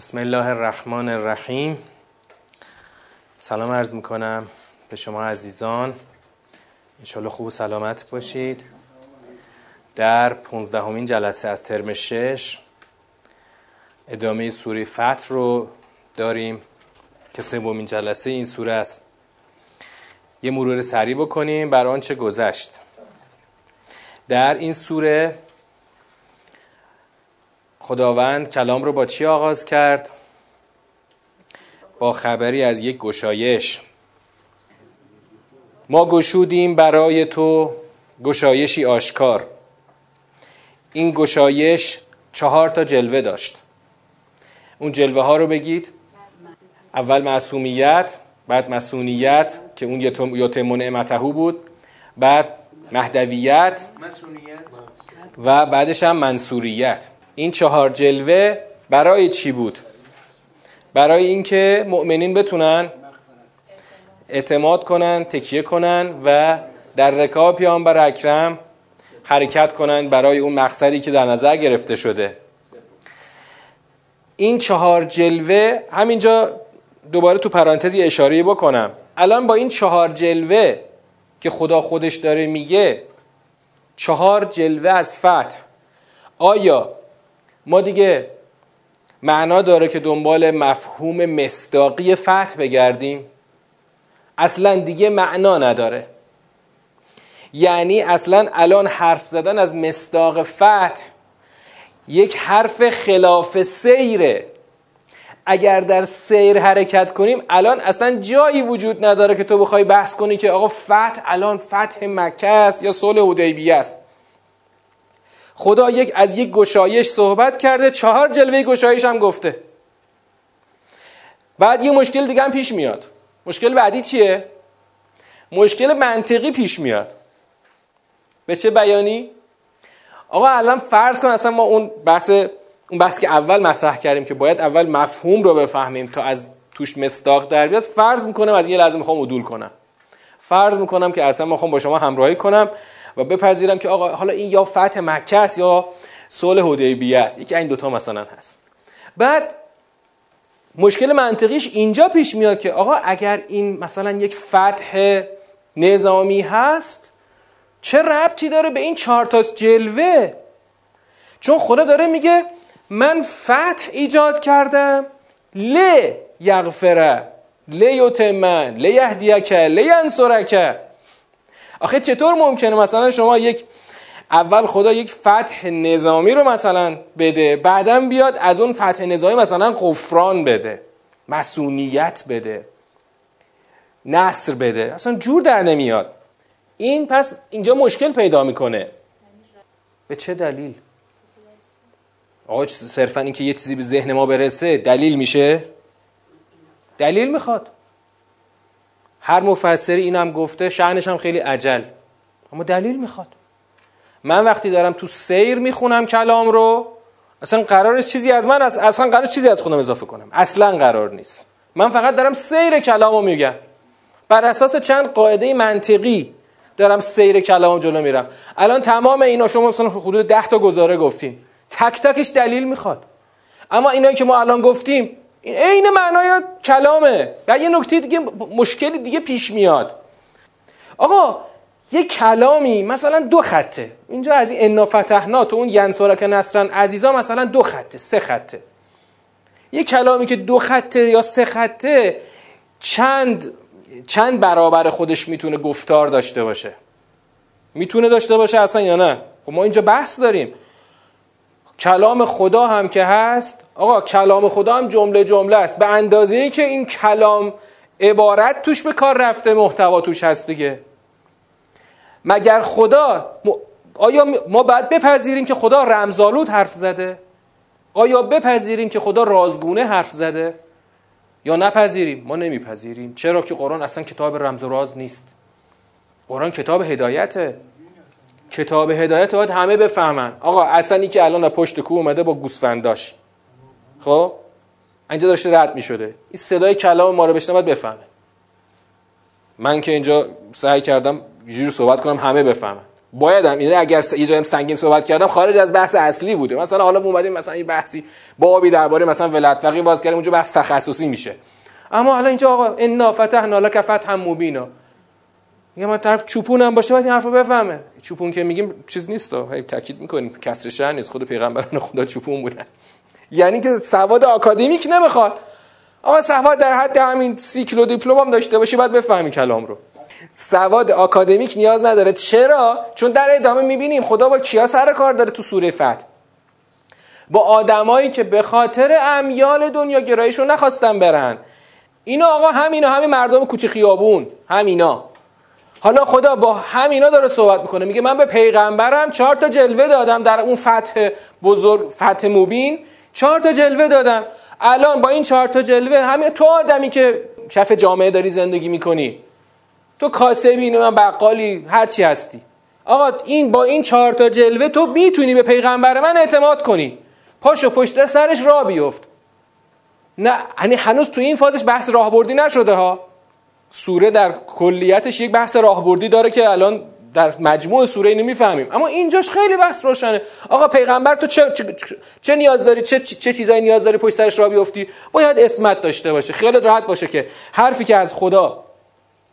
بسم الله الرحمن الرحیم. سلام عرض می‌کنم به شما عزیزان. انشالله خوب و سلامت باشید. در پونزدهمین جلسه از ترم شش ادامه سوره فتح رو داریم که سومین جلسه این سوره است. یه مرور سریع بکنیم بر آنچه گذشت. در این سوره خداوند کلام رو با چی آغاز کرد؟ با خبری از یک گشایش. ما گشودیم برای تو گشایشی آشکار. این گشایش چهار تا جلوه داشت. اون جلوه ها رو بگید. اول معصومیت بعد مسونیت که اون یتم نعمتهو بود. بعد مهدویت و بعدش هم منصوریت. این چهار جلوه برای چی بود؟ برای اینکه مؤمنین بتونن اعتماد کنن تکیه کنن و در رکاب پیامبر اکرم حرکت کنن برای اون مقصدی که در نظر گرفته شده. این چهار جلوه همینجا دوباره تو پرانتزی اشاره بکنم. الان با این چهار جلوه که خدا خودش داره میگه چهار جلوه از فتح. آیا ما دیگه معنا داره که دنبال مفهوم مصداقی فتح بگردیم. اصلا دیگه معنا نداره. یعنی اصلا الان حرف زدن از مصداق فتح یک حرف خلاف سیره. اگر در سیر حرکت کنیم الان اصلا جایی وجود نداره که تو بخوای بحث کنی که آقا فتح الان فتح مکه است یا صلح حدیبیه است. خدا یک از یک گشایش صحبت کرده چهار جلوه گشایش هم گفته. بعد یه مشکل دیگه هم پیش میاد. مشکل بعدی چیه؟ مشکل منطقی پیش میاد. به چه بیانی؟ آقا الان فرض کن اصلا ما اون بحث اون بحث که اول مطرح کردیم که باید اول مفهوم رو بفهمیم تا از توش مصداق در بیاد. فرض می‌کنم از یه لحظه می‌خوام عدول کنم. فرض می‌کنم که اصلا می‌خوام با شما همراهی کنم. و بپذیرم که آقا حالا این یا فتح مکه است یا صلح حدیبیه است. یکی این دوتا مثلا هست. بعد مشکل منطقیش اینجا پیش میاد که آقا اگر این مثلا یک فتح نظامی هست چه ربطی داره به این چهار تا جلوه؟ چون خدا داره میگه من فتح ایجاد کردم ل یغفره ل یتمن ل یهدیک ل ینصرک آخه چطور ممکنه؟ مثلا شما یک اول خدا یک فتح نظامی رو مثلا بده بعدا بیاد از اون فتح نظامی مثلا قفران بده مسئولیت بده نصر بده. اصلا جور در نمیاد. این پس اینجا مشکل پیدا می‌کنه. به چه دلیل؟ آقا صرفا اینکه یه چیزی به ذهن ما برسه دلیل میشه؟ دلیل می‌خواد. هر مفسری اینم گفته شعنش هم خیلی عجل اما دلیل می‌خواد. من وقتی دارم تو سیر می‌خونم کلام رو اصلا قرار چیزی از من اصلا قرار چیزی از خودم اضافه کنم. اصلا قرار نیست. من فقط دارم سیر کلام رو میگم. بر اساس چند قاعده منطقی دارم سیر کلام جلو میرم. الان تمام اینا شما مثلا حدود ده تا گزاره گفتین. تک تکش دلیل می‌خواد. اما اینایی که ما الان گفتیم این عین معنای کلامه. و یه نکته دیگه مشکلی دیگه پیش میاد. آقا یه کلامی مثلا دو خطه. اینجا از این انا فتحنا تو اون ینسورک نصرن عزیزا مثلا دو خطه سه خطه. یه کلامی که دو خطه یا سه خطه چند چند برابر خودش می‌تونه گفتار داشته باشه؟ می‌تونه داشته باشه اصلا یا نه؟ خب ما اینجا بحث داریم. کلام خدا هم که هست آقا کلام خدا هم جمله جمله است. به اندازه ای که این کلام عبارت توش به کار رفته محتوا توش هست دیگه. مگر خدا آیا ما باید بپذیریم که خدا رمزالود حرف زده؟ آیا بپذیریم که خدا رازگونه حرف زده؟ یا نپذیریم؟ ما نمیپذیریم. چرا که قرآن اصلا کتاب رمز و راز نیست. قرآن کتاب هدایته. کتاب هدایت باید همه بفهمن. آقا اصلا که الان پشت کو اومده با گوسفنداش. خب؟ اینجا داشته رد می شده این صدای کلام ما رو بشنه باید بفهمه. من که اینجا سعی کردم یه صحبت کنم همه بفهمن. بایدم این اگر یه جایم سنگین صحبت کردم خارج از بحث اصلی بوده. مثلا حالا اومدیم مثلا یه بحثی بابی درباره مثلا ولایت فقیه باز کردیم اونجا بحث تخصصی میشه. اما حالا اینجا آقا انا فتحنا لك فتحا مبینا. میگه ما طرف چوپون هم باشه باید این حرفو بفهمه. چوپون که میگیم چیز نیست هی تاکید می‌کنیم کسر شهر نیست خود پیغمبران خدا چوپون بودن. یعنی که سواد آکادمیک نمی‌خواد. آقا سواد در حد همین سی کیلو دیپلم هم داشته باشی باید بفهمی کلام رو. سواد آکادمیک نیاز نداره. چرا؟ چون در ادامه می‌بینیم خدا با کیا سر کار داره تو سوره فتح با آدمایی که به خاطر امیال دنیا گرایشون نخواستن برن. اینا آقا همینا همین مردم کوچه خیابون. همینا. حالا خدا با همینا داره صحبت می‌کنه. میگه من به پیغمبرم چهار تا جلوه دادم در اون فتح بزرگ فتح مبین. چهار تا جلوه دادم. الان با این چهار تا جلوه همین تو آدمی که کف جامعه داری زندگی می‌کنی. تو کاسبی من بقالی هر چی هستی. آقا این با این چهار تا جلوه تو می‌تونی به پیغمبر من اعتماد کنی. پاشو پشت سرش را بیفت. نه یعنی هنوز تو این فازش بحث راهبردی نشده ها. سوره در کلیتش یک بحث راهبردی داره که الان در مجموع سوره اینو می‌فهمیم. اما اینجاش خیلی بحث روشنه. آقا پیغمبر تو چه, چه, چه نیاز داری؟ چه, چه چیزایی نیاز داری پشت سرش را بیفتی؟ باید اسمت داشته باشه. خیالت راحت باشه که حرفی که از خدا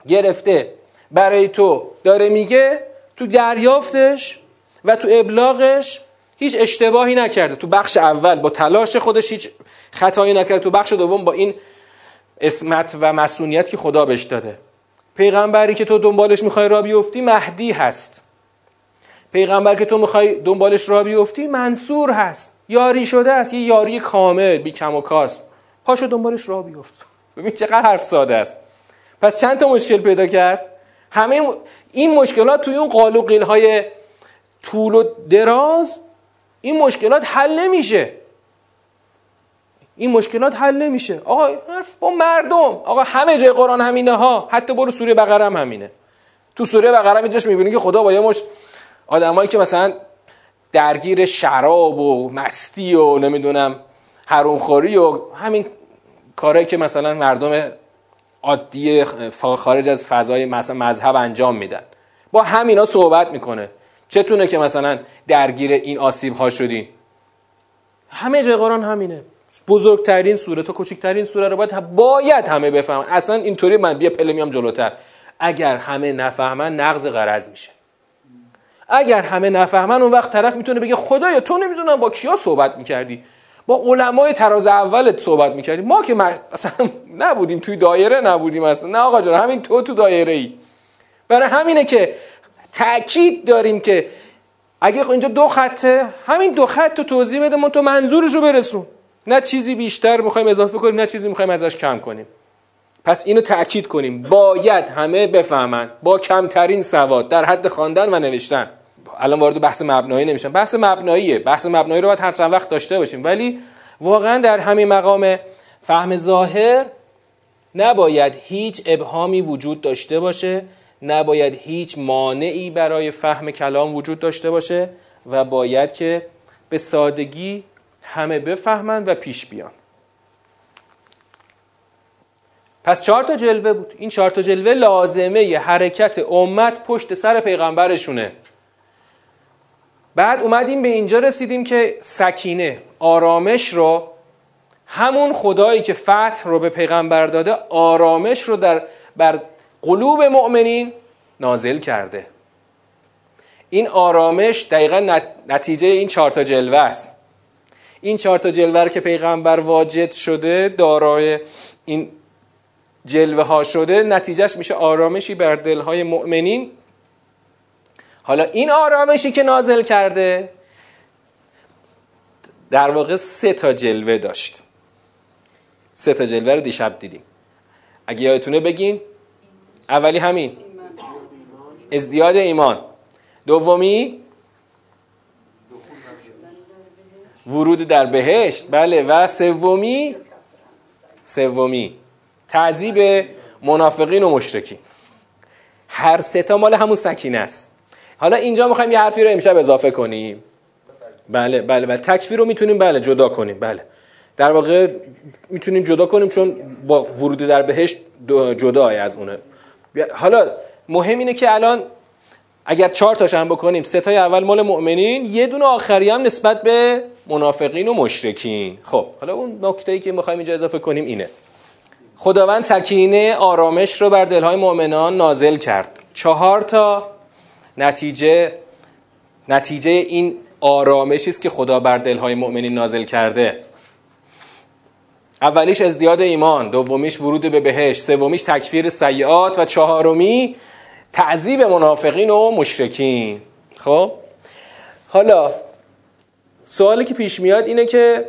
گرفته برای تو داره میگه تو دریافتش و تو ابلاغش هیچ اشتباهی نکرده. تو بخش اول با تلاش خودش هیچ خطایی نکرده. تو بخش دوم با این اسمت و مسئولیت که خدا بهش داده. پیغمبری که تو دنبالش می‌خوای را بیفتی مهدی هست. پیغمبر که تو می‌خوای دنبالش را بیفتی منصور هست. یاری شده است یه یاری کامل بی کم و کاس. پاشو دنبالش را بیفت. ببین چقدر حرف ساده است. پس چند تا مشکل پیدا کرد؟ همه این مشکلات توی اون قالو های طول و دراز این مشکلات حل نمیشه. این مشکلات حل نمیشه. آقا حرف با مردم. آقا همه جای قرآن همینه ها. حتی برو سوره بقره هم همینه. تو سوره بقره اینجاش می‌بینی که خدا با یه مش آدمایی که مثلا درگیر شراب و مستی و نمی‌دونم حرومخوری و همین کارهایی که مثلا مردم عادی خارج از فضای مثلا مذهب انجام میدن. با همینا صحبت می‌کنه. چتونه که مثلا درگیر این آسیب ها شدین. همه جای قرآن همینه. بزرگترین سوره تا کوچکترین سوره رو باید باید همه بفهمن. اصلا اینطوری من بیا پله میام جلوتر. اگر همه نفهمن نقض قرض میشه. اگر همه نفهمن اون وقت طرف می‌تونه بگه خدایا تو نمی‌دونم با کیا صحبت می‌کردی؟ با علمای تراز اولت صحبت می‌کردی؟ ما که اصلا نبودیم. توی دایره نبودیم اصلا. نه آقا جان همین تو تو دایره ای برای همینه که تاکید داریم که اگه اینجا دو خطه همین دو خط تو توضیح بده من تو منظورش برسون. نه چیزی بیشتر می‌خوایم اضافه کنیم نه چیزی می‌خوایم ازش کم کنیم. پس اینو تأکید کنیم. باید همه بفهمن با کمترین سواد در حد خواندن و نوشتن. الان وارد بحث مبنایی نمیشم. بحث مبناییه. بحث مبنایی رو باید هر چند وقت داشته باشیم. ولی واقعا در همین مقام فهم ظاهر نباید هیچ ابهامی وجود داشته باشه نباید هیچ مانعی برای فهم کلام وجود داشته باشه و باید که به سادگی همه بفهمند و پیش بیان. پس چهار تا جلوه بود. این چهار تا جلوه لازمه ی حرکت امت پشت سر پیغمبرشونه. بعد اومدیم به اینجا رسیدیم که سکینه آرامش رو همون خدایی که فتح رو به پیغمبر داده آرامش رو در بر قلوب مؤمنین نازل کرده. این آرامش دقیقا نتیجه این چهار تا جلوه است. این چهار تا جلوه که پیغمبر واجد شده دارای این جلوه ها شده نتیجهش میشه آرامشی بر دلهای مؤمنین. حالا این آرامشی که نازل کرده در واقع سه تا جلوه داشت. سه تا جلوه رو دیشب دیدیم. اگه یادتونه بگین اولی همین. ازدیاد ایمان. دومی ورود در بهشت. بله و سومی سومی. تعذیب منافقین و مشرکین. هر سه تا مال همون سکینه است. حالا اینجا می‌خوایم یه حرفی رو امشب اضافه کنیم. بله بله بله. تکفیر رو می‌تونیم بله جدا کنیم. بله. در واقع می‌تونیم جدا کنیم چون با ورود در بهشت جدا از اونه. حالا مهم اینه که الان اگر چهار تاش هم بکنیم سه تای اول مال مؤمنین یه دونه آخری هم نسبت به منافقین و مشرکین. خب حالا اون نکته ای که می‌خوایم اینجا اضافه کنیم اینه. خداوند سکینه آرامش رو بر دلهای مؤمنان نازل کرد. چهار تا نتیجه نتیجه این آرامشی است که خدا بر دلهای مؤمنین نازل کرده. اولیش ازدیاد ایمان دومیش ورود به بهشت سومیش تکفیر سیئات و چهارمی تعذیب منافقین و مشرکین. خب؟ حالا سوالی که پیش میاد اینه که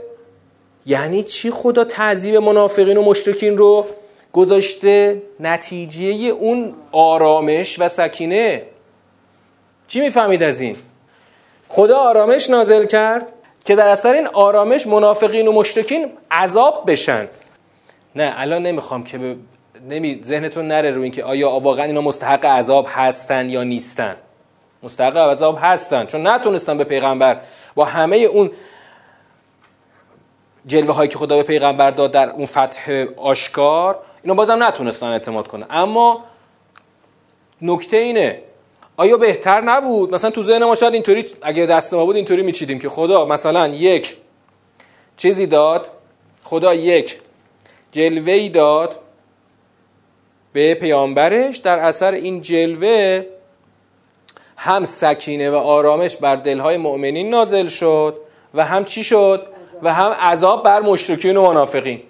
یعنی چی خدا تعذیب منافقین و مشرکین رو گذاشته نتیجه اون آرامش و سکینه؟ چی می‌فهمید از این؟ خدا آرامش نازل کرد که در اثر این آرامش منافقین و مشرکین عذاب بشن. نه الان نمی‌خوام که ب... نمی... ذهنتون نره رو اینکه آیا واقعا اینا مستحق عذاب هستن یا نیستن. مستحق عذاب هستن. چون نتونستن به پیغمبر با همه اون جلوه هایی که خدا به پیغمبر داد در اون فتح آشکار اینا بازم نتونستن اعتماد کنن. اما نکته اینه آیا بهتر نبود؟ مثلا تو ذهن ما شاید اینطوری اگه دست ما بود اینطوری میچیدیم که خدا مثلا یک چیزی داد خدا یک جلوه داد به پیامبرش در اثر این جلوه هم سکینه و آرامش بر دلهای مؤمنین نازل شد و هم چی شد؟ و هم عذاب بر مشرکین و منافقین.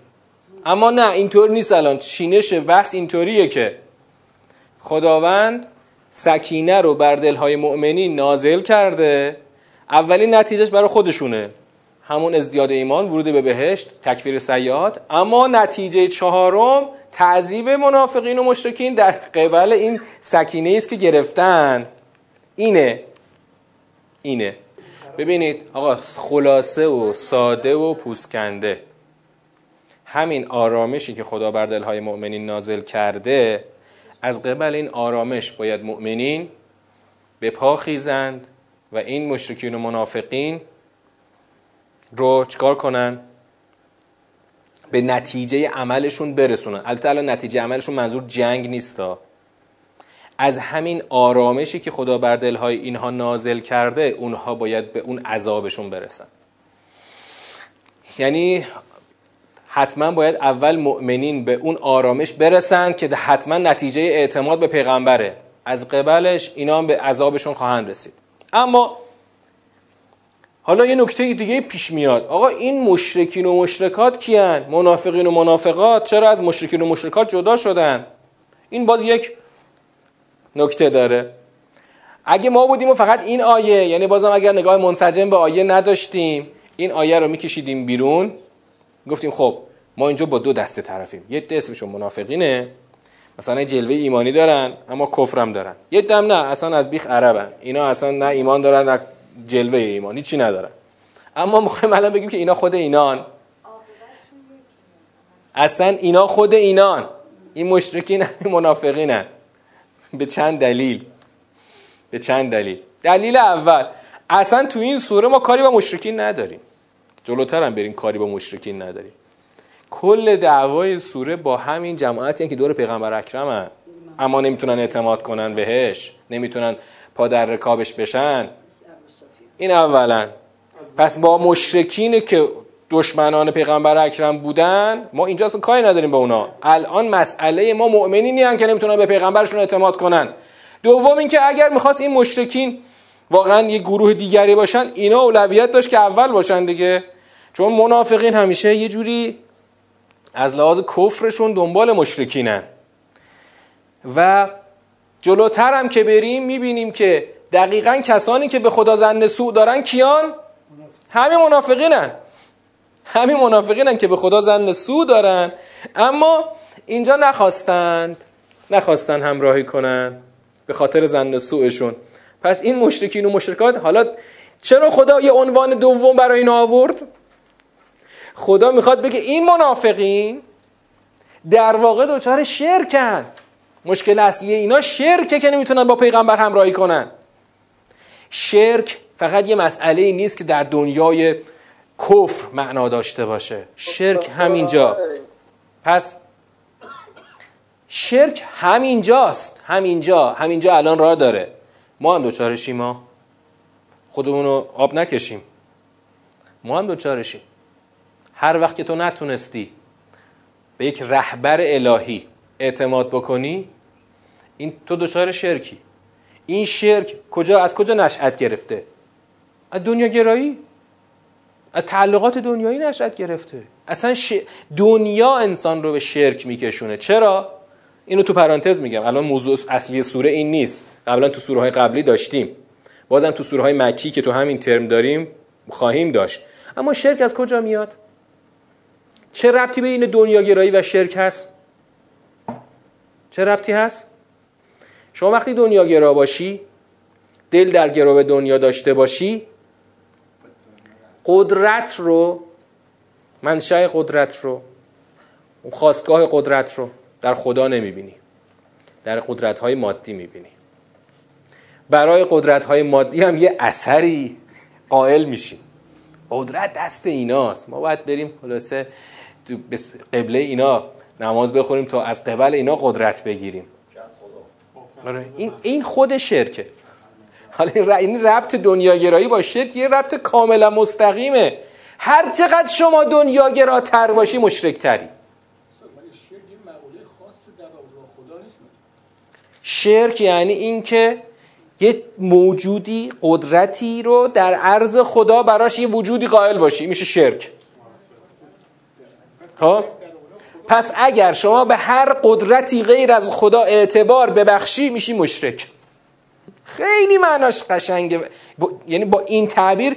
اما نه اینطور نیست الان. چینش بحث اینطوریه که خداوند سکینه رو بر دلهای مؤمنین نازل کرده. اولین نتیجهش برای خودشونه. همون ازدیاد ایمان ورود به بهشت تکفیر سیاد اما نتیجه چهارم تعذیب منافقین و مشرکین در قبل این سکینه است که گرفتن. اینه. اینه. ببینید آقا خلاصه و ساده و پوسکنده. همین آرامشی که خدا بر دلهای مؤمنین نازل کرده از قبل این آرامش باید مؤمنین به پا خیزند و این مشرکین و منافقین رو چکار کنن؟ به نتیجه عملشون برسونن. البته الان نتیجه عملشون منظور جنگ نیستا از همین آرامشی که خدا بر دلهای اینها نازل کرده اونها باید به اون عذابشون برسن. یعنی حتما باید اول مؤمنین به اون آرامش برسند که حتما نتیجه اعتماد به پیغمبره. از قبلش اینا به عذابشون خواهند رسید. اما حالا یه نکته دیگه پیش میاد. آقا این مشرکین و مشرکات کیان؟ منافقین و منافقات؟ چرا از مشرکین و مشرکات جدا شدن؟ این باز یک نکته داره. اگه ما بودیم و فقط این آیه یعنی بازم اگر نگاه منسجم به آیه نداشتیم این آیه رو میکشیدیم بیرون. گفتیم خب ما اینجا با دو دسته طرفیم. یه اسمشون منافقینه مثلا جلوه ایمانی دارن اما کفرم دارن. یه دم نه اصلا از بیخ عربن. اینا اصلا نه ایمان دارن نه جلوه ایمانی چی ندارن؟ اما می‌خوایم الان بگیم که اینا خود اینان. اصلا اینا خود اینان. این مشرکین همین منافقینن به چند دلیل؟ به چند دلیل؟ دلیل اول اصلا تو این سوره ما کاری با مشرکین نداریم. جلوتر هم بریم کاری با مشرکین نداریم. کل دعوای سوره با همین جماعتی که دور پیغمبر اکرمن اما نمی‌تونن اعتماد کنن بهش نمی‌تونن پا در رکابش بشن. این اولا. پس با مشرکین که دشمنان پیغمبر اکرم بودن ما اینجا اصلا کاری نداریم به اونا. الان مسئله ما مؤمنینی هن که نمی‌تونن به پیغمبرشون اعتماد کنن. دوم اینکه اگر می‌خواست این مشرکین واقعا یه گروه دیگری باشن اینا اولویت داشت که اول باشن دیگه. چون منافقین همیشه یه جوری از لحاظ کفرشون دنبال مشرکینن. و جلوتر هم که بریم می‌بینیم که دقیقا کسانی که به خدا زن سوء دارن کیان؟ همین منافقینن. همین منافقینن که به خدا زن سوء دارن. اما اینجا نخواستند نخواستن همراهی کنن به خاطر زن سوءشون. پس این مشرکین و مشرکات حالا چرا خدا یه عنوان دوم برای این آورد؟ خدا می‌خواد بگه این منافقین در واقع دچار شرکن. مشکل اصلی اینا شرکه که نمی‌تونن با پیغمبر همراهی کنن. شرک فقط یه مسئله نیست که در دنیای کفر معنا داشته باشه. شرک همینجا. پس شرک همینجاست. همینجا. همینجا الان راه داره. ما هم دوچارشیم ما خودمون رو آب نکشیم. ما هم دوچارشیم هر وقت که تو نتونستی به یک رهبر الهی اعتماد بکنی این تو دچار شرکی. این شرک کجا از کجا نشأت گرفته؟ از دنیا گرایی از تعلقات دنیایی نشأت گرفته. اصلا ش... دنیا انسان رو به شرک میکشونه. چرا؟ اینو تو پرانتز میگم. الان موضوع اصلی سوره این نیست. قبلا تو سوره های قبلی داشتیم. بازم تو سوره های مکی که تو همین ترم داریم خواهیم داشت. اما شرک از کجا میاد؟ چه ربطی به این دنیاگرایی و شرک هست؟ چه ربطی هست؟ شما وقتی دنیاگرا باشی دل در گرو دنیا داشته باشی قدرت رو منشأ قدرت رو اون خواستگاه قدرت رو در خدا نمی‌بینی. در قدرت های مادی می‌بینی. برای قدرت های مادی هم یه اثری قائل میشیم قدرت دست ایناست. ما باید بریم خلاصه قبله اینا نماز بخوریم تا از قبل اینا قدرت بگیریم. این این خود شرکه. حالا این ربط دنیاگرایی با شرک یه ربط کاملا مستقیمه. هر چقدر شما دنیاگراتر باشی مشرک تری شرک یعنی اینکه یه موجودی قدرتی رو در عرض خدا براش یه وجودی قائل باشی. میشه شرک. ها پس اگر شما به هر قدرتی غیر از خدا اعتبار ببخشی میشی مشرک. خیلی معناش قشنگه. یعنی با این تعبیر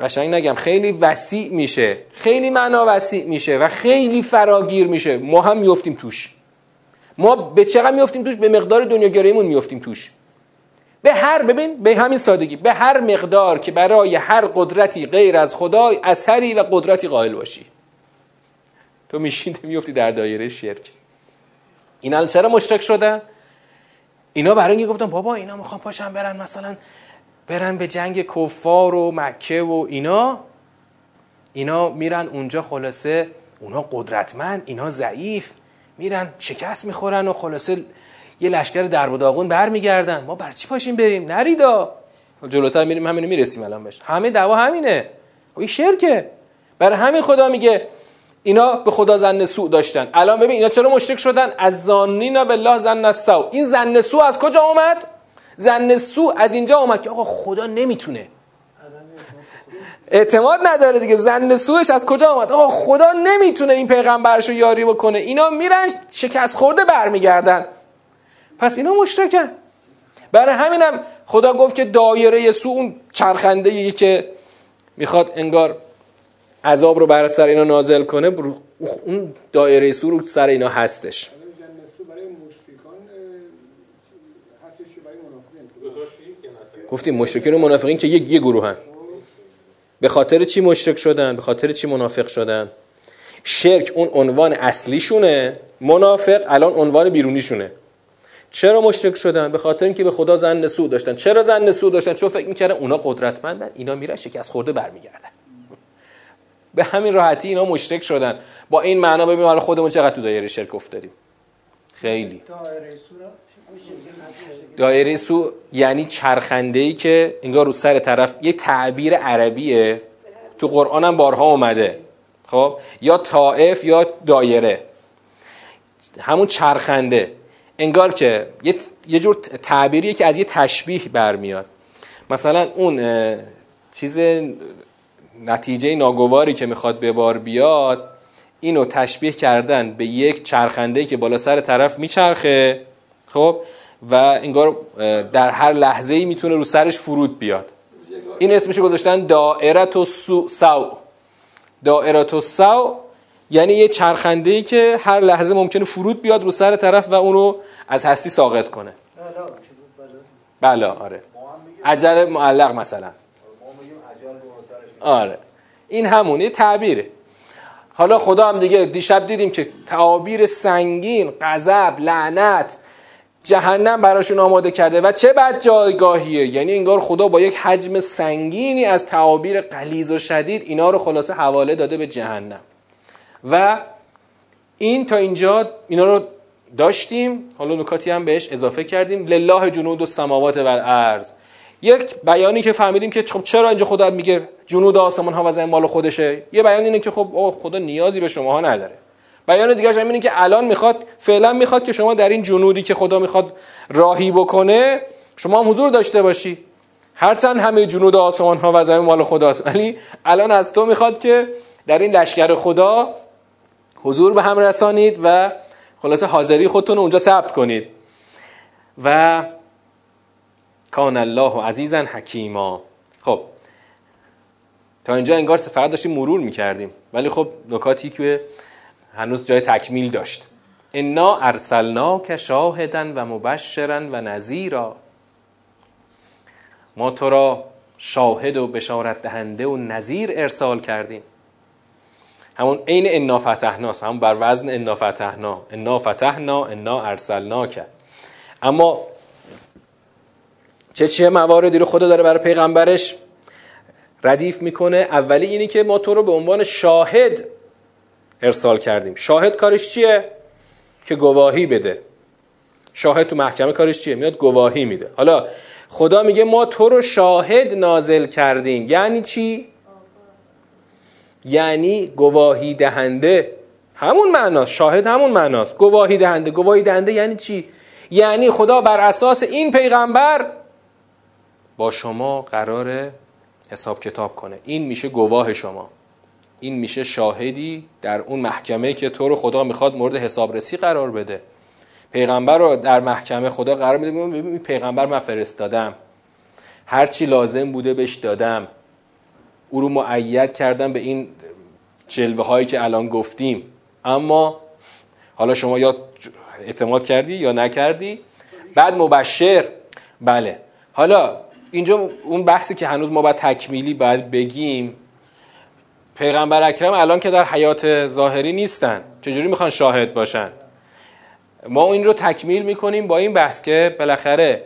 قشنگ نگم خیلی وسیع میشه. خیلی معنا وسیع میشه و خیلی فراگیر میشه. ما هم میفتیم توش. ما به چقدر میفتیم توش؟ به مقدار دنیاگراییمون میفتیم توش. به هر ببین به همین سادگی. به هر مقدار که برای هر قدرتی غیر از خدا اثری و قدرتی قائل باشی. تو میشین میفتی در دایره شرک. اینا چرا مشرک شدن. اینا برای اینکه گفتن بابا اینا می‌خوان پاشن برن مثلا برن به جنگ کفار و مکه و اینا. اینا میرن اونجا خلاصه اونا قدرتمند اینا ضعیف. میرن شکست می‌خورن و خلاصه یه لشکر درب و داغون برمیگردن. ما بر چی پاشیم بریم؟ نریدا جلوتر میریم همینو می‌رسیم الان بهش. همه دعوا همینه. این شرکه. برای همین خدا میگه اینا به خدا زن سوء داشتن. الان ببین اینا چرا مشرک شدن؟ از زانینا بالله زن سو این زن سوء از کجا اومد؟ زن سوء از اینجا اومد که آقا خدا نمی‌تونه. اعتماد نداره دیگه. زن سوش از کجا اومد؟ آقا خدا نمی‌تونه این پیغمبرشو یاری بکنه. اینا میرن شکست خورده برمیگردن. پس اینا مشرکن. برای همینم خدا گفت که دایره سو اون چرخنده که می‌خواد انگار عذاب رو بر سر اینا نازل کنه اون دایره سو رو سر اینا هستش. گفتیم مشرکین و منافقین که یک یه گروه هن. به خاطر چی مشرک شدن؟ به خاطر چی منافق شدن؟ شرک اون عنوان اصلیشونه منافق الان عنوان بیرونیشونه. چرا مشرک شدن؟ به خاطر اینکه به خدا زن نسو داشتن. چرا زن نسو داشتن؟ چون فکر می‌کردن اونا قدرتمندن اینا میرن شکست خورده برمیگردن. به همین راحتی اینا مشرک شدن. با این معنا ببینیم حالا خودمون چقدر تو دایره شرک افتادیم. خیلی. دایره سو یعنی چرخنده ای که انگار رو سر طرف یه تعبیر عربیه. تو قرآن هم بارها اومده. خب؟ یا طائف یا دایره. همون چرخنده. انگار که یه جور تعبیریه که از یه تشبیه برمیاد. مثلا اون چیز نتیجه ناگواری که می‌خواد به بار بیاد اینو تشبیه کردن به یک چرخنده که بالا سر طرف میچرخه خب؟ و انگار در هر لحظه ای می‌تونه رو سرش فرود بیاد. این اسمشو گذاشتن دائرت و سو. دائرت و سو یعنی یه چرخنده ای که هر لحظه ممکنه فرود بیاد رو سر طرف و اونو از هستی ساقط کنه. بله آره. عجل معلق مثلا. آره. این همونه تعبیره. حالا خدا هم دیگه دیشب دیدیم که تعابیر سنگین غضب لعنت جهنم براشون آماده کرده. و چه بد جایگاهیه. یعنی انگار خدا با یک حجم سنگینی از تعابیر قلیز و شدید اینا رو خلاصه حواله داده به جهنم. و این تا اینجا اینا رو داشتیم. حالا نکاتی هم بهش اضافه کردیم. لله جنود و سماوات و الارض یک بیانی که فهمیدیم که خب چرا اینجا خدا میگه جنود آسمان ها و زمین مال خودشه. یه بیان اینه که خب خدا نیازی به شما ها نداره. بیان دیگه هم اینه که الان می‌خواد فعلا می‌خواد که شما در این جنودی که خدا می‌خواد راهی بکنه شما هم حضور داشته باشی. هرچند همه جنود آسمان ها و زمین مال خداست ولی الان از تو می‌خواد که در این لشکر خدا حضور به هم رسانید و خلاصه حاضری خودتون اونجا ثبت کنید. و کان الله عزیزا حکیما. خب تا اینجا انگار فقط داشتیم مرور می‌کردیم. ولی خب نکاتی که هنوز جای تکمیل داشت. انا ارسلنا که شاهدن و مبشرا و نذیرا. ما تو را شاهد و بشارت دهنده و نظیر ارسال کردیم. همون عین انا فتحنا همون بر وزن انا فتحنا. انا فتحنا انا ارسلنا کرد اما چه چه مواردی رو خدا داره برای پیغمبرش ردیف می‌کنه. اولی اینی که ما تو رو به عنوان شاهد ارسال کردیم. شاهد کارش چیه؟ که گواهی بده. شاهد تو محکمه کارش چیه؟ میاد گواهی میده. حالا خدا میگه ما تو رو شاهد نازل کردیم. یعنی چی؟ یعنی گواهی دهنده. همون معناست. شاهد همون معناست. گواهی دهنده. گواهی دهنده یعنی چی؟ یعنی خدا بر اساس این پیغمبر با شما قرار حساب کتاب کنه. این میشه گواه شما. این میشه شاهدی در اون محکمه که تو رو خدا می‌خواد مورد حسابرسی قرار بده. پیغمبر رو در محکمه خدا قرار میده. ببین پیغمبر من فرستادم. هرچی لازم بوده بهش دادم. او رو معید کردم به این جلوه هایی که الان گفتیم. اما حالا شما یا اعتماد کردی یا نکردی. بعد مبشر. بله. حالا اینجا اون بحثی که هنوز ما باید تکمیلی باید بگیم پیغمبر اکرم الان که در حیات ظاهری نیستن. چجوری می‌خوان شاهد باشن؟ ما این رو تکمیل می‌کنیم با این بحث که بالاخره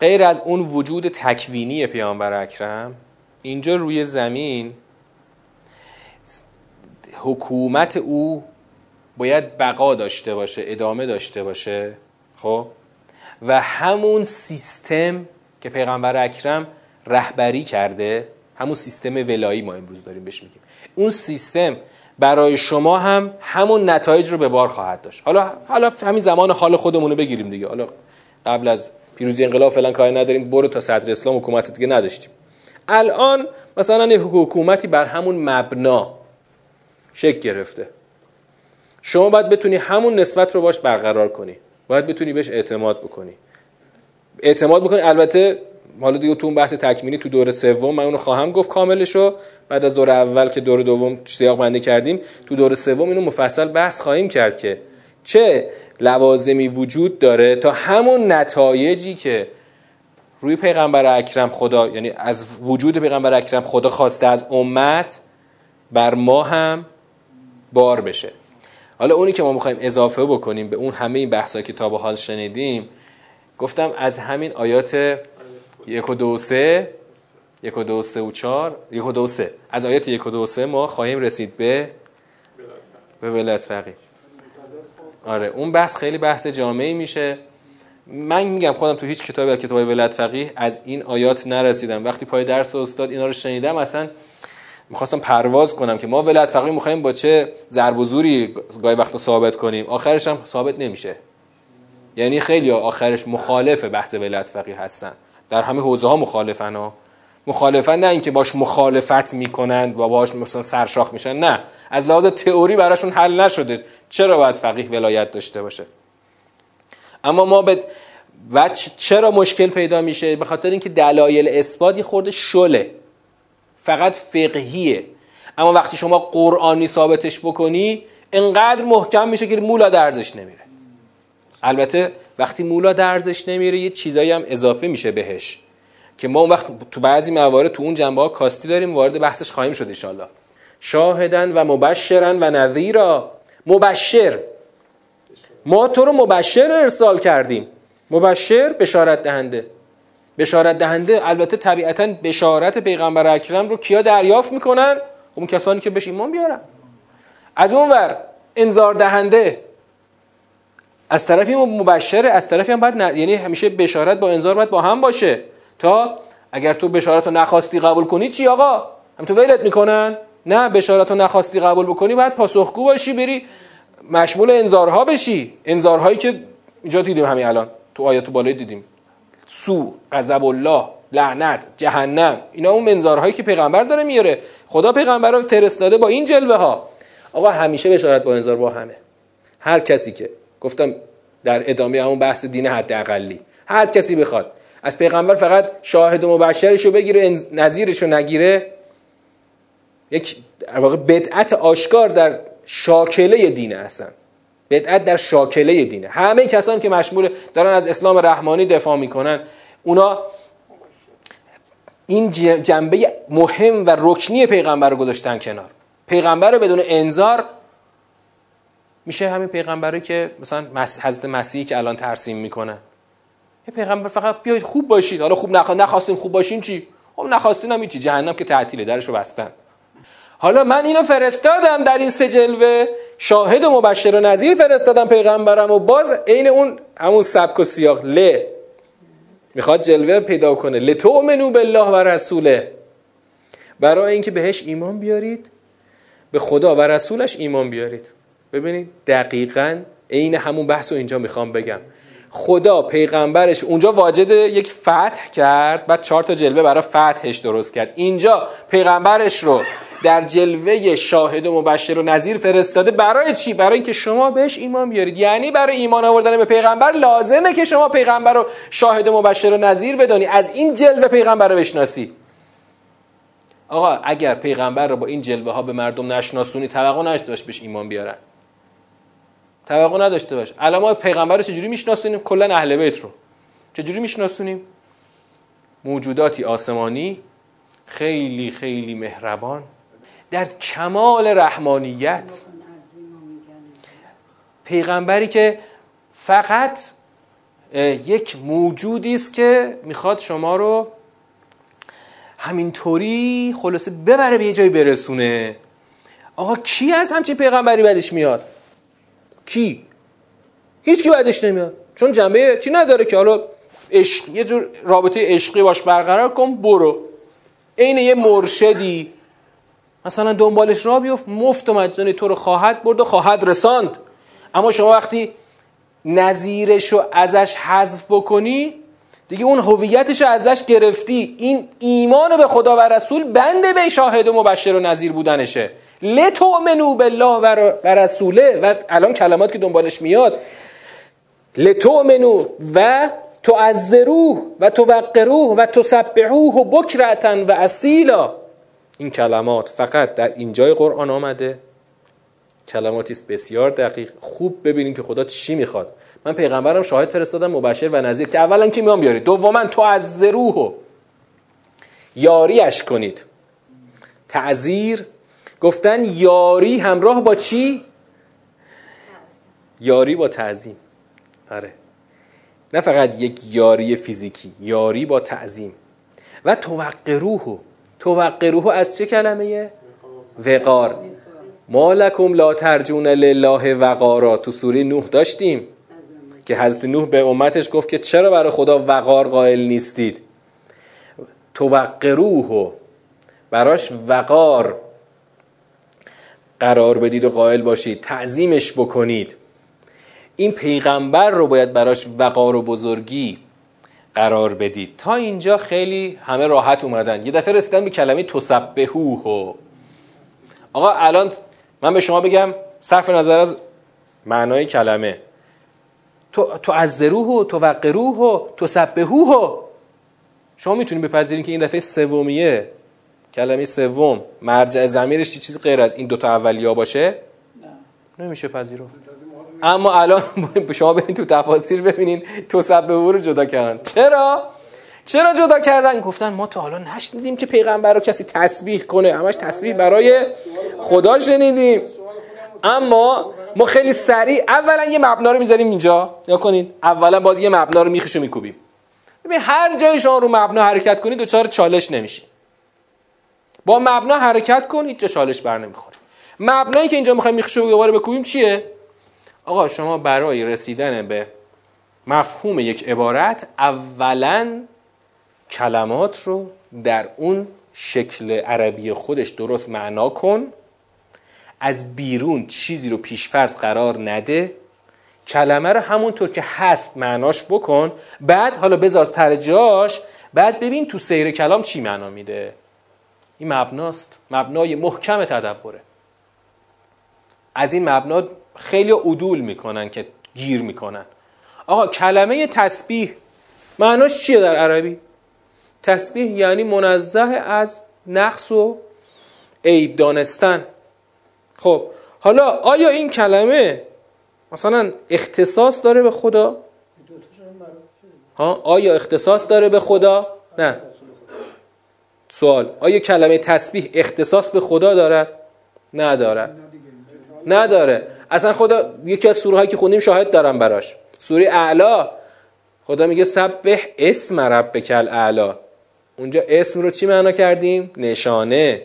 غیر از اون وجود تکوینی پیامبر اکرم اینجا روی زمین حکومت او باید بقا داشته باشه ادامه داشته باشه. خب؟ و همون سیستم که پیغمبر اکرم رهبری کرده همون سیستم ولایی ما امروز داریم بهش میگیم. اون سیستم برای شما هم همون نتایج رو به بار خواهد داشت. حالا حالا همین زمان حال خودمون رو بگیریم دیگه. حالا قبل از پیروزی انقلاب فعلا کاری نداریم برو تا صدر اسلام حکومت دیگه نداشتیم. الان مثلا یه حکومتی بر همون مبنا شکل گرفته. شما باید بتونی همون نسبت رو باش برقرار کنی. باید بتونی بهش اعتماد بکنی. اعتماد بکنی البته حالا دیگه تو اون بحث تکمیلی تو دور سوم من اونو خواهم گفت کاملشو بعد از دور اول که دور دوم سیاق بندی کردیم تو دور سوم اینو مفصل بحث خواهیم کرد که چه لوازمی وجود داره تا همون نتایجی که روی پیغمبر اکرم خدا یعنی از وجود پیغمبر اکرم خدا خواسته از امت بر ما هم بار بشه. حالا اونی که ما می‌خوایم اضافه بکنیم به اون همه این بحثا که تا به حال شنیدیم گفتم از همین آیات یک و دو سه یک و دو سه و چار یک و دو سه. از آیات یک و دو سه ما خواهیم رسید به به ولایت فقیه. آره اون بحث خیلی بحث جامعی میشه. من میگم خودم تو هیچ کتابی از کتاب ولایت فقیه از این آیات نرسیدم. وقتی پای درس استاد اینا رو شنیدم اصلا می‌خواستم پرواز کنم که ما ولایت فقیه می‌خوایم با چه ضرب و زوری گاهی وقتا ثابت کنیم؟ آخرش هم ثابت نمیشه. یعنی خیلی آخرش مخالف بحث ولایت فقیه هستن. در همه حوزه ها مخالفن ها. مخالفن نه اینکه باش مخالفت می‌کنند و باش مثلا سرشاخ میشن. نه. از لحاظ تئوری براشون حل نشده. چرا باید فقیه ولایت داشته باشه؟ اما ما به و چرا مشکل پیدا میشه؟ به خاطر اینکه دلایل اثبات خورده شله. فقط فقهیه. اما وقتی شما قرآنی ثابتش بکنی انقدر محکم میشه که مولا درزش نمیره. البته وقتی مولا درزش نمیره یه چیزایی هم اضافه میشه بهش که ما اون وقت تو بعضی موارد تو اون جنبه ها کاستی داریم وارد بحثش خواهیم شد انشالله شاهدن و مبشرن و نظیرا مبشر. ما تو رو مبشر ارسال کردیم. مبشر بشارت دهنده. بشارت دهنده البته طبیعتا بشارت پیغمبر اکرم رو کیا دریافت می‌کنن؟ اون کسانی که بهش ایمان بیارن. از اون ور انذار دهنده از طرفی مبشره از طرفی هم باید ن... یعنی همیشه بشارت با انذار باید با هم باشه. تا اگر تو بشارت رو نخواستی قبول کنی چی آقا؟ هم تو ویلت می‌کنن؟ نه بشارت رو نخواستی قبول بکنی باید پاسخگو باشی بری مشمول انذارها بشی. انذارهایی که اینجا دیدیم همین الان. تو آیات بالای دیدیم. سو غضب الله لعنت جهنم اینا اون منظارهایی که پیغمبر داره میاره. خدا پیغمبر رو فرستاده با این جلوه ها آقا همیشه بشارت با انذار با همه. هر کسی که گفتم در ادامه همون بحث دین حداقلی. هر کسی بخواد از پیغمبر فقط شاهد و مبشرش رو بگیره نظیرش رو نگیره. یک واقع بدعت آشکار در شاکله دینه هستن بدعت در شاکله دینه. همه کسان که مشمول دارن از اسلام رحمانی دفاع می‌کنن اونا این جنبه مهم و رکنی پیغمبر رو گذاشتن کنار. پیغمبر بدون انذار میشه همین پیغمبری که مثلا حضرت مسیحی که الان ترسیم می‌کنن یه پیغمبر فقط بیاید خوب باشید. حالا خوب نخواستیم خوب باشیم چی؟ خب نخواستین هم چی جهنم که تعطیله. درشو بستن. حالا من اینو فرستادم در این سه جلوه. شاهد و مبشر و نظیر فرستادم پیغمبرم و باز عین اون همون سبک و سیاق. ل. می‌خواد جلوه پیدا کنه. لتؤمنو بالله و رسوله. برای اینکه بهش ایمان بیارید به خدا و رسولش ایمان بیارید. ببینید دقیقا عین همون بحث رو اینجا می‌خوام بگم. خدا پیغمبرش اونجا واجد یک فتح کرد بعد چهار تا جلوه برای فتحش درست کرد. اینجا پیغمبرش رو در جلوه شاهد و مبشر و نظیر فرستاده. برای چی؟ برای اینکه شما بهش ایمان بیارید. یعنی برای ایمان آوردن به پیغمبر لازمه که شما پیغمبر رو شاهد و مبشر و نظیر بدانی. از این جلوه پیغمبر رو بشناسی. آقا اگر پیغمبر رو با این جلوه ها به مردم نشناسونی توقع باش بهش ایمان بیارن. توقع نداشته باش. الان ما پیغمبر رو چجوری میشناسونیم؟ کلا اهل بیت رو. چجوری میشناسونیم؟ موجوداتی آسمانی خیلی خیلی مهربان. در کمال رحمانیت. پیغمبری که فقط یک موجودی است که می‌خواد شما رو همینطوری خلاصه ببره به یه جایی برسونه. آقا کی از همچین پیغمبری بدش میاد؟ کی? هیچ کی بدش نمیاد. چون جنبه چی نداره که؟ حالا عشق. یه جور رابطه عشقی باش برقرار کن برو. عین یه مرشدی. مثلا دنبالش را بیفت مفت و مجانی تو رو خواهد برد و خواهد رساند. اما شما وقتی نظیرش رو ازش حذف بکنی دیگه اون هویتش رو ازش گرفتی این ایمان به خدا و رسول بنده به شاهد و مبشر و نظیر بودنشه. لتؤمنو بالله و رسوله. و الان کلمات که دنبالش میاد. لتؤمنو و تعذروه و توقروه و تسبحوه بکرتن و اصیلا. این کلمات فقط در اینجای قرآن آمده. کلماتی است بسیار دقیق. خوب ببینیم که خدا چی می‌خواد. من پیغمبرم شاهد فرستادم مبشر و نظیر که اولا که میان بیارید. دوما روح یاریش کنید. تعذیر گفتن یاری همراه با چی؟ یاری با تعظیم. آره. نه فقط یک یاری فیزیکی یاری با تعظیم. و توقروه. توقروه از چه کلمه؟ وقار. مالکم لا ترجون لله وقارا. تو سوره نوح داشتیم که حضرت نوح به امتش گفت که چرا برای خدا وقار قائل نیستید؟ توقروه. براش وقار. قرار بدید و قائل باشید تعظیمش بکنید. این پیغمبر رو باید براش وقار و بزرگی قرار بدید. تا اینجا خیلی همه راحت اومدن. یه دفعه رسیدن به کلمه تسبهوه آقا الان من به شما بگم صرف نظر از معنای کلمه. تو تو از روح تو وقروح و تو سبهوه شما می‌تونید بپذیرین که این دفعه سومیه. کلمه سوم مرجع زمیرش چیزی غیر از این دوتا اولیا باشه؟ نه. نمیشه پذیرفت. اما الان شما برین تو تفاسیر ببینین تو سبهو رو جدا کردن. چرا؟ چرا جدا کردن؟ گفتن ما تا حالا نشنیدیم که پیغمبر رو کسی تسبیح کنه. همش تسبیح برای خدا شنیدیم. اما ما خیلی سریع اولا یه مبنا رو می‌ذاریم اینجا. یا کنید اولا باز یه مبنا رو میخشو میکوبیم. ببین هر جای شما رو مبنا حرکت کنید دوچار چالش نمیشه با مبنا حرکت کن هیچ چالش بر نمی‌خوره. مبنایی که اینجا می‌خوایم میخشو دوباره بکوبیم چیه؟ آقا شما برای رسیدن به مفهوم یک عبارت اولا کلمات رو در اون شکل عربی خودش درست معنا کن. از بیرون چیزی رو پیشفرض قرار نده. کلمه رو همونطور که هست معناش بکن. بعد حالا بذار تر جاش. بعد ببین تو سیر کلام چی معنا میده. این مبناست. مبنای محکم تدبره. از این مبنا خیلی عدول می‌کنن که گیر می‌کنن. آقا کلمه تسبیح معناش چیه در عربی؟ تسبیح یعنی منزه از نقص و عیب دانستن. خب حالا آیا این کلمه مثلا اختصاص داره به خدا؟ ها آیا اختصاص داره به خدا؟ نه. سوال آیا کلمه تسبیح اختصاص به خدا داره؟ نداره. نداره. اصلا خدا یکی از سوره هایی که خوندیم شاهد دارم براش. سوره اعلا. خدا میگه سبح اسم ربک الاعلا. اونجا اسم رو چی معنا کردیم؟ نشانه.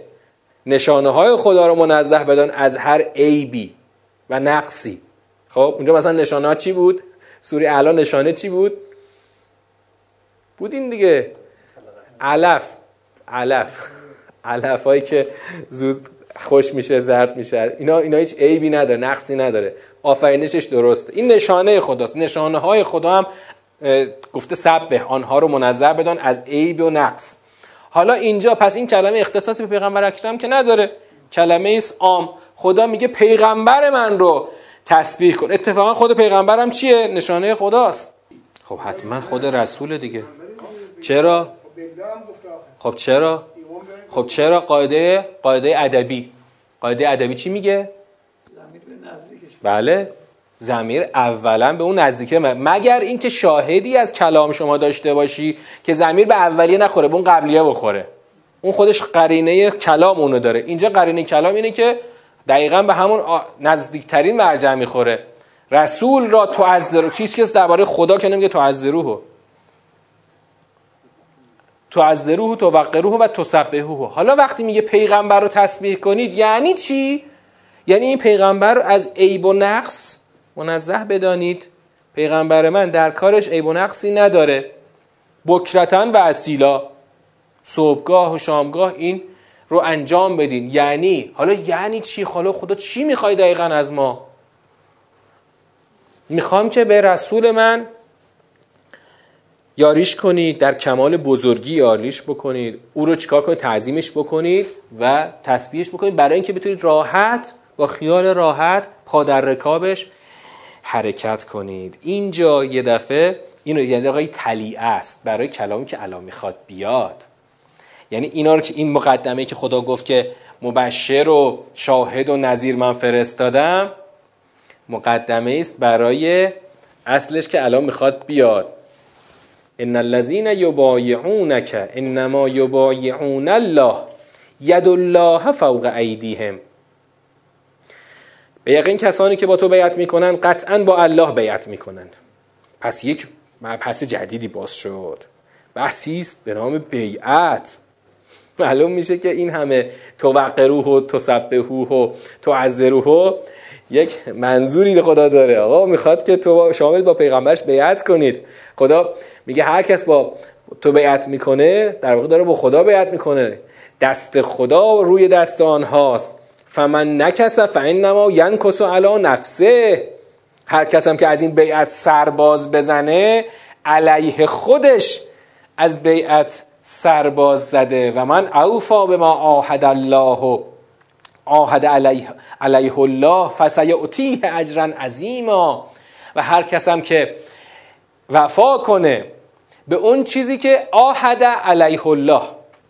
نشانه های خدا رو منزه بدان از هر عیبی و نقصی. خب اونجا مثلا نشانه ها چی بود؟ سوره اعلا نشانه چی بود؟ بودین دیگه. علف علف. علف هایی که زود خوش میشه زرد میشه. اینا اینا هیچ عیبی نداره نقصی نداره. آفرینشش درسته. این نشانه خداست. نشانه های خدا هم گفته سبه. آنها رو منظر بدان از عیب و نقص. حالا اینجا پس این کلمه اختصاصی به پیغمبر اکرم که نداره. کلمه ایست عام. خدا میگه پیغمبر من رو تسبیح کن. اتفاقا خود پیغمبرم چیه؟ نشانه خداست. خب حتما خود رسول دیگه. چرا؟ خب چرا؟ خب چرا قاعده قاعده ادبی؟ قاعده ادبی چی میگه؟ بله. زمیر اولا به اون نزدیکه مگر اینکه شاهدی از کلام شما داشته باشی که زمیر به اولیه نخوره به اون قبلیه بخوره؟ اون خودش قرینه کلام اونو داره. اینجا قرینه کلام اینه که دقیقا به همون نزدیکترین مرجع می‌خوره. رسول را تعذرو چیز کس درباره خدا که نمیگه تعذروه تعذروه توقروه و تسبحوه حالا وقتی میگه پیغمبر رو تسبیح کنید یعنی چی؟ یعنی این پیغمبر رو از عیب و نقص منزه بدانید. پیغمبر من در کارش عیب و نقصی نداره. بکرتن و اصیلا صبحگاه و شامگاه این رو انجام بدین. یعنی؟ حالا یعنی چی؟ حالا خدا چی می‌خوای دقیقا از ما؟ می‌خوام که به رسول من یاریش کنید در کمال بزرگی یاریش بکنید. او رو چیکار کنید؟ تعظیمش بکنید و تسبیحش بکنید. برای اینکه بتونید راحت با خیال راحت پا در رکابش حرکت کنید. اینجا یه دفعه اینو یعنی آقای تلیعه است. برای کلامی که الان می‌خواد بیاد. یعنی اینا رو که این مقدمه که خدا گفت که مبشر و شاهد و نظیر من فرستادم مقدمه است برای اصلش که الان می‌خواد بیاد. ان الذين يبايعونك انما يبايعون الله ید الله فوق ایدیهم به یقین کسانی که با تو بیعت می‌کنند قطعا با الله بیعت می‌کنند پس یک مبحث جدیدی باز شد بحثی است به نام بیعت معلوم میشه که این همه توقروه و تسبحوه و تعذروه یک منظوری خدا داره آقا می‌خواد که تو شامل با پیغمبرش بیعت کنید خدا میگه هر کس با تو بیعت می‌کنه در واقع داره با خدا بیعت می‌کنه. دست خدا روی دست آنهاست. فمن نکس فانما ینکس علی نفسه. هر کس هم که از این بیعت سرباز بزنه علیه خودش از بیعت سرباز زده. و من اوفا به ما آهد الله. و آهد علیه, علیه الله فسیعتیه اجرا عظیما. و هر کس هم که وفا کنه به اون چیزی که آهد علیه الله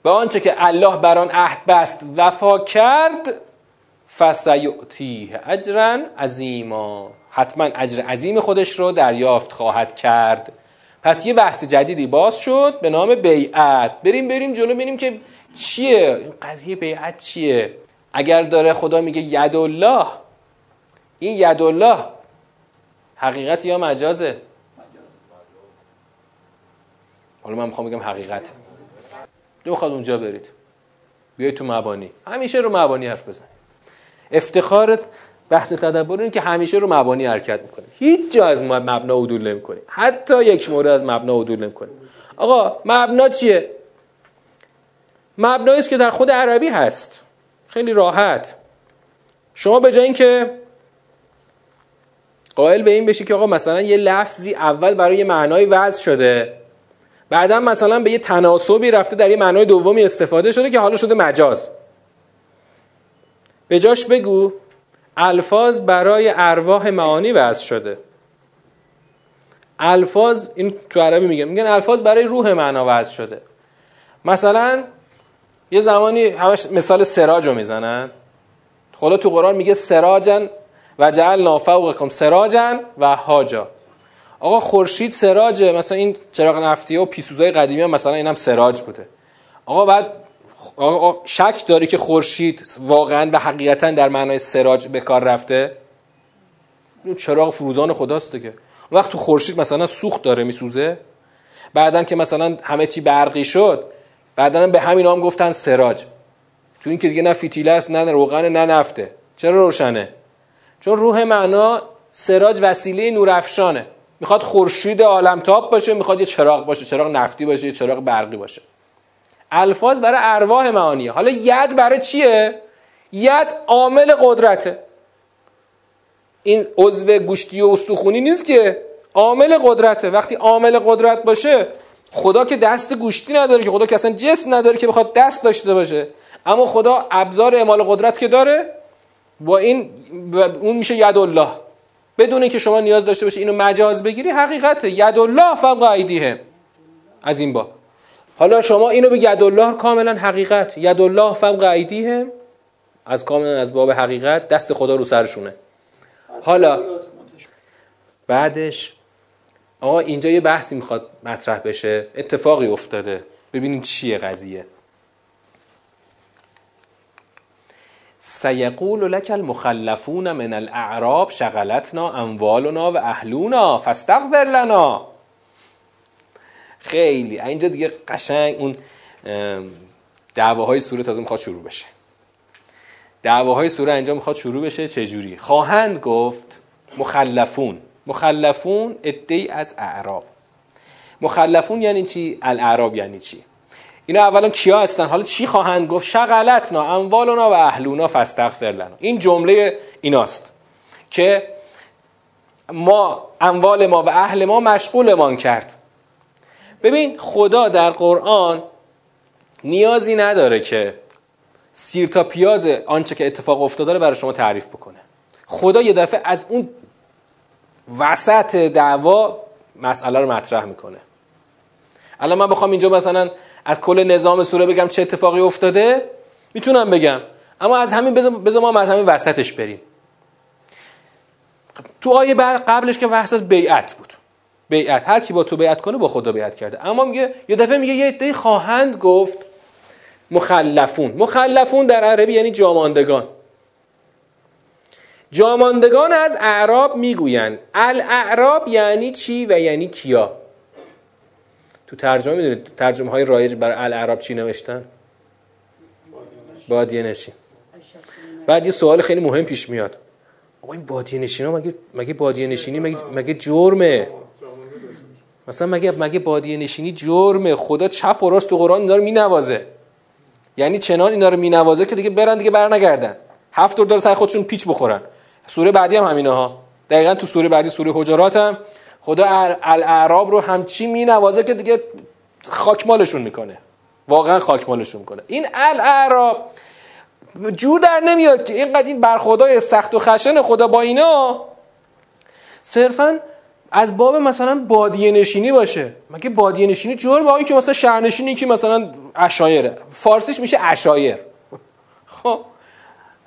به آنچه که الله بر آن عهد بست وفا کرد فسیعتیه اجرا عظیما. حتما اجر عظیم خودش رو دریافت خواهد کرد. پس یه بحث جدیدی باز شد به نام بیعت. بریم بریم جلو ببینیم که چیه. این قضیه بیعت چیه؟ اگر داره خدا میگه ید الله این ید الله حقیقت یا مجازه؟ حالا من می‌خوام بگم حقیقت می‌خواد اونجا برید. بیاید تو مبانی. همیشه رو مبانی حرف بزن افتخار بحث تدبر این که همیشه رو مبانی حرکت می‌کنیم هیچ جا از مبنا عدول نمی‌کنیم حتی یک مورد از مبنا عدول نمی‌کنیم آقا مبنا چیه؟ مبنایی است که در خود عربی هست. خیلی راحت. شما به جای اینکه قائل به این بشی که آقا مثلا یه لفظی اول برای معنای وضع شده بعدا مثلا به یه تناسبی رفته در یه معنای دومی استفاده شده که حالا شده مجاز. به جاش بگو الفاظ برای ارواح معانی وضع شده. الفاظ این تو عربی میگن میگن الفاظ برای روح معنا وضع شده. مثلا یه زمانی همش مثال سراج رو می‌زنن. خدا تو قرآن میگه سراجن و جعل نافوقکم سراجن و هاجا آقا خورشید سراجه مثلا این چراغ نفتی و پیسوزای قدیمی هم مثلا اینم سراج بوده. آقا بعد آقا شک داری که خورشید واقعا و حقیقتا در معنای سراج به کار رفته؟ چراغ فروزان خداست دیگه. وقت تو خورشید مثلا سوخت داره میسوزه. بعدا که مثلا همه چی برقی شد بعدا به همین هم گفتن سراج. تو این که دیگه نه فیتیله است نه روغن نه نفته. چرا روشنه؟ چون روح معنا سراج وسیله نورافشانه. می‌خواد خورشید عالمتاب باشه می‌خواد یه چراغ باشه چراغ نفتی باشه یه چراغ برقی باشه. الفاظ برای ارواح معانیه حالا ید برای چیه؟ ید عامل قدرته. این عضو گوشتی و استخونی نیست که. عامل قدرته. وقتی عامل قدرت باشه خدا که دست گوشتی نداره که خدا که اصلا جسم نداره که بخواد دست داشته باشه. اما خدا ابزار اعمال قدرت که داره با این اون میشه ید الله. بدون اینکه شما نیاز داشته باشه اینو مجاز بگیری حقیقته. ید الله فوق ایدیه. از این با. حالا شما اینو به ید الله کاملا حقیقت. ید الله فوق ایدیه. از کاملا از باب حقیقت دست خدا رو سرشونه. حالا بعدش آقا اینجا یه بحثی می‌خواد مطرح بشه. اتفاقی افتاده. ببینیم چیه قضیه. سیقول لك المخلفون من الاعراب شغلتنا اموالنا و اهلونا فاستغفر لنا. خیلی. اینجا دیگه قشنگ اون دعواهای سوره تازه می‌خواد شروع بشه. دعواهای سوره اینجا می‌خواد شروع بشه. چجوری خواهند گفت مخلفون. مخلفون ادهی از اعراب. مخلفون یعنی چی؟ الاعراب یعنی چی؟ اینا اولا کیا هستن؟ حالا چی خواهند گفت؟ شغلتنا اموالنا و اهلونا فاستغفر لنا این جمله ایناست که ما اموال ما و اهل ما مشغولمان کرد. ببین خدا در قرآن نیازی نداره که سیر تا پیاز آنچه که اتفاق افتاده رو برای شما تعریف بکنه. خدا یه دفعه از اون وسط دعوا مسئله رو مطرح می‌کنه. الان من بخوام اینجا مثلا از کل نظام سوره بگم چه اتفاقی افتاده؟ می‌تونم بگم. اما از همین بذار ما از همین وسطش بریم. تو آیه بعد قبلش که بحث از بیعت بود. بیعت. هر کی با تو بیعت کنه با خدا بیعت کرده. اما میگه یه دفعه میگه یه عده خواهند گفت مخلفون. مخلفون در عربی یعنی جاماندگان. جاماندگان از اعراب می‌گویند. الاعراب یعنی چی و یعنی کیا؟ تو ترجمه می‌دونید ترجمه های رایج برای الاعراب چی نوشتن؟ بادیه نشین. بعد یه سوال خیلی مهم پیش میاد. آقا این بادیه نشین ها مگه مگه بادیه نشینی؟ مگه مگه جرمه؟ مثلا مگه مگه بادیه نشینی جرمه؟ خدا چپ و راست تو قرآن اینا رو مینوازه. یعنی چنان اینا رو مینوازه که دیگه برن دیگه برنگردن. هفت دور سر خودشون پیچ بخورن. سوره بعدی هم همینه ها. دقیقا تو سوره بعدی سوره حجرات هم خدا الاعراب رو همچی می نوازه که دیگه خاکمالشون می‌کنه. واقعا خاکمالشون می‌کنه. این الاعراب جور در نمیاد که اینقدر این برخوردهای سخت و خشن خدا با اینا صرفا از باب مثلا بادیه نشینی باشه. مگه بادیه نشینی جور با که مثلا شهرنشینی که مثلا اشایره فارسیش میشه اشایر خب؟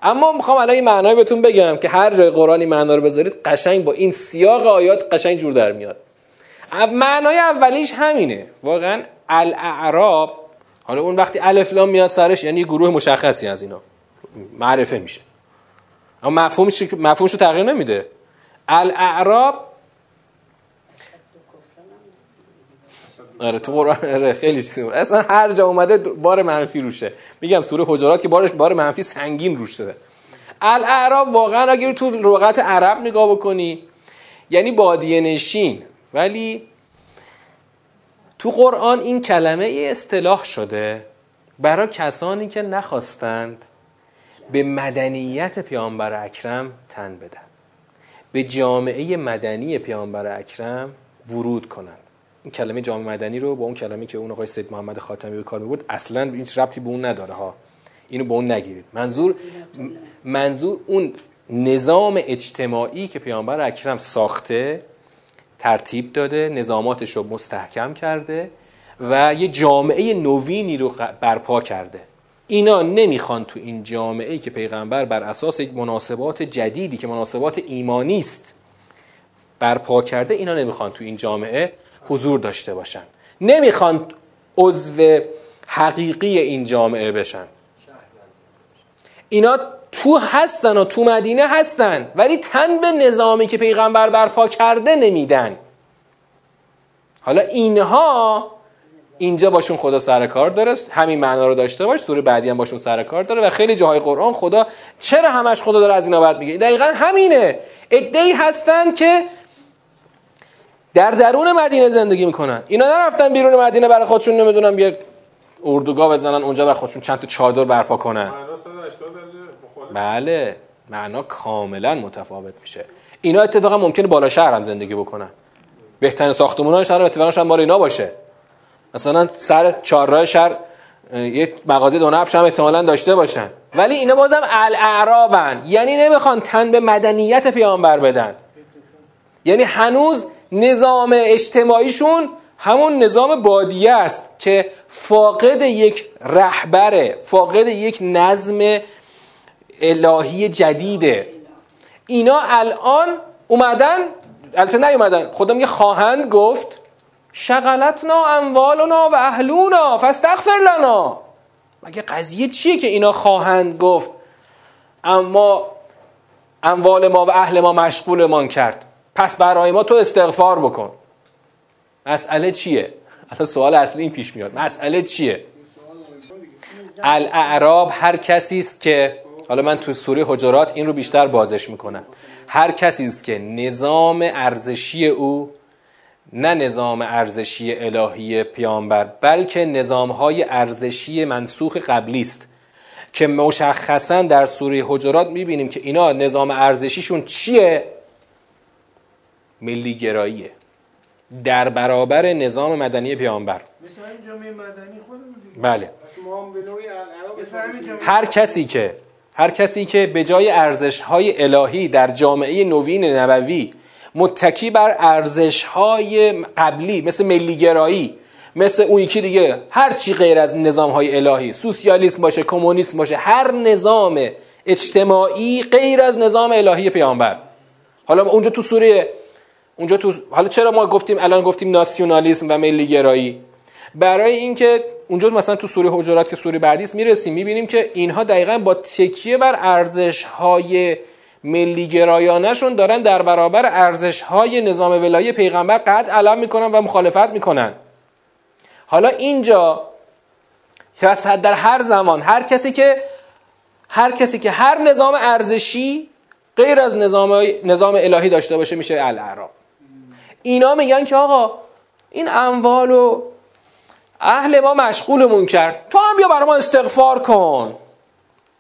اما می‌خوام الان این معنای بهتون بگم که هر جای قرآنی معنا رو بذارید قشنگ با این سیاق آیات قشنگ جور در میاد. معنای اولیش همینه. واقعا الاعراب حالا اون وقتی الف لام میاد سرش یعنی گروه مشخصی از اینا. معرفه میشه. اما مفهومش مفهومش رو تغییر نمیده. الاعراب آره تو قرآن آره خیلی چیزی اصلا هر جا اومده بار منفی روشه. میگم سوره حجرات که بارش بار منفی سنگین روش شده. الاعراب واقعا اگر تو لغت عرب نگاه بکنی یعنی بادیه نشین. ولی تو قرآن این کلمه ای اصطلاح شده برای کسانی که نخواستند به مدنیت پیامبر اکرم تن بدن. به جامعه مدنی پیامبر اکرم ورود کنند. کلمه جامعه مدنی رو با اون کلمه که اون آقای سید محمد خاتمی به کار می‌برد اصلا هیچ ربطی به اون نداره ها. اینو به اون نگیرید. منظور منظور اون نظام اجتماعی که پیامبر اکرم ساخته ترتیب داده نظاماتش رو مستحکم کرده و یه جامعه نوینی رو برپا کرده. اینا نمی‌خوان تو این جامعه که پیغمبر بر اساس مناسبات جدیدی که مناسبات ایمانی است برپا کرده اینا نمی‌خوان تو این جامعه حضور داشته باشن. نمی‌خوان عضو حقیقی این جامعه بشن. اینا تو هستن و تو مدینه هستن ولی تن به نظامی که پیغمبر برپا کرده نمیدن. حالا اینها اینجا باشون خدا سر کار داره همین معنا رو داشته باش سوره بعدی هم باشون سر کار داره و خیلی جاهای قرآن خدا چرا همش خدا داره از اینا بعد میگه؟ دقیقا همینه. ادعی هستن که در درون مدینه زندگی می‌کنن. اینا نرفتن بیرون مدینه برای خودشون نمی‌دونم بیاد اردوگاه بزنن اونجا برای خودشون چند تا چادر برپا کنن. بله. معنا کاملا متفاوت میشه. اینا اتفاقا ممکنه بالا شهر هم زندگی بکنن. بهترین ساختمون شهر اتفاقا شاید مال اینا باشه. مثلا سر چهارراه شهر یه مغازه دو نبش هم احتمالا داشته باشن. ولی اینا بازم الاعرابن. یعنی نمی‌خوان تن به مدنیت پیامبر بدن. یعنی هنوز نظام اجتماعیشون همون نظام بادیه است که فاقد یک رهبره فاقد یک نظم الهی جدیده. اینا الان اومدن البته نیومدن. خدا میگه خواهند گفت شغلتنا اموالنا و اهلونا فاستغفر لنا. مگه قضیه چیه که اینا خواهند گفت اما اموال ما و اهل ما مشغولمان کرد؟ پس برای ما تو استغفار بکن. مسئله چیه؟ الان سوال اصلی این پیش میاد. مسئله چیه؟ الاعراب هر کسی است که حالا من تو سوره حجرات این رو بیشتر بازش می‌کنم. هر کسی است که نظام ارزشی او نه نظام ارزشی الهی پیامبر بلکه نظام های ارزشی منسوخ قبلی است که مشخصا در سوره حجرات می‌بینیم که اینا نظام ارزشیشون چیه؟ ملی گراییه در برابر نظام مدنی پیامبر. بله. هر کسی که هر کسی که به جای ارزش های الهی در جامعه نوین نبوی متکی بر ارزش های قبلی مثل ملیگرایی مثل اون یکی دیگه هر چی غیر از نظام های الهی سوسیالیسم باشه کمونیسم باشه هر نظام اجتماعی غیر از نظام الهی پیامبر. حالا اونجا تو سوره اونجا تو حالا چرا ما گفتیم الان گفتیم ناسیونالیسم و ملیگرایی؟ برای اینکه اونجا مثلا تو سوره حجرات که سوره بعدی است می‌رسیم می‌بینیم که اینها دقیقا با تکیه بر ارزش های ملی گرایانشون دارن در برابر ارزش های نظام ولایی پیغمبر قد علم می‌کنن و مخالفت می‌کنن. حالا اینجا در هر زمان هر کسی که هر کسی که هر نظام ارزشی غیر از نظام نظام الهی داشته باشه میشه الاعراب اینا میگن که آقا این اموال و اهل ما مشغولمون کرد. تو هم بیا برای ما استغفار کن.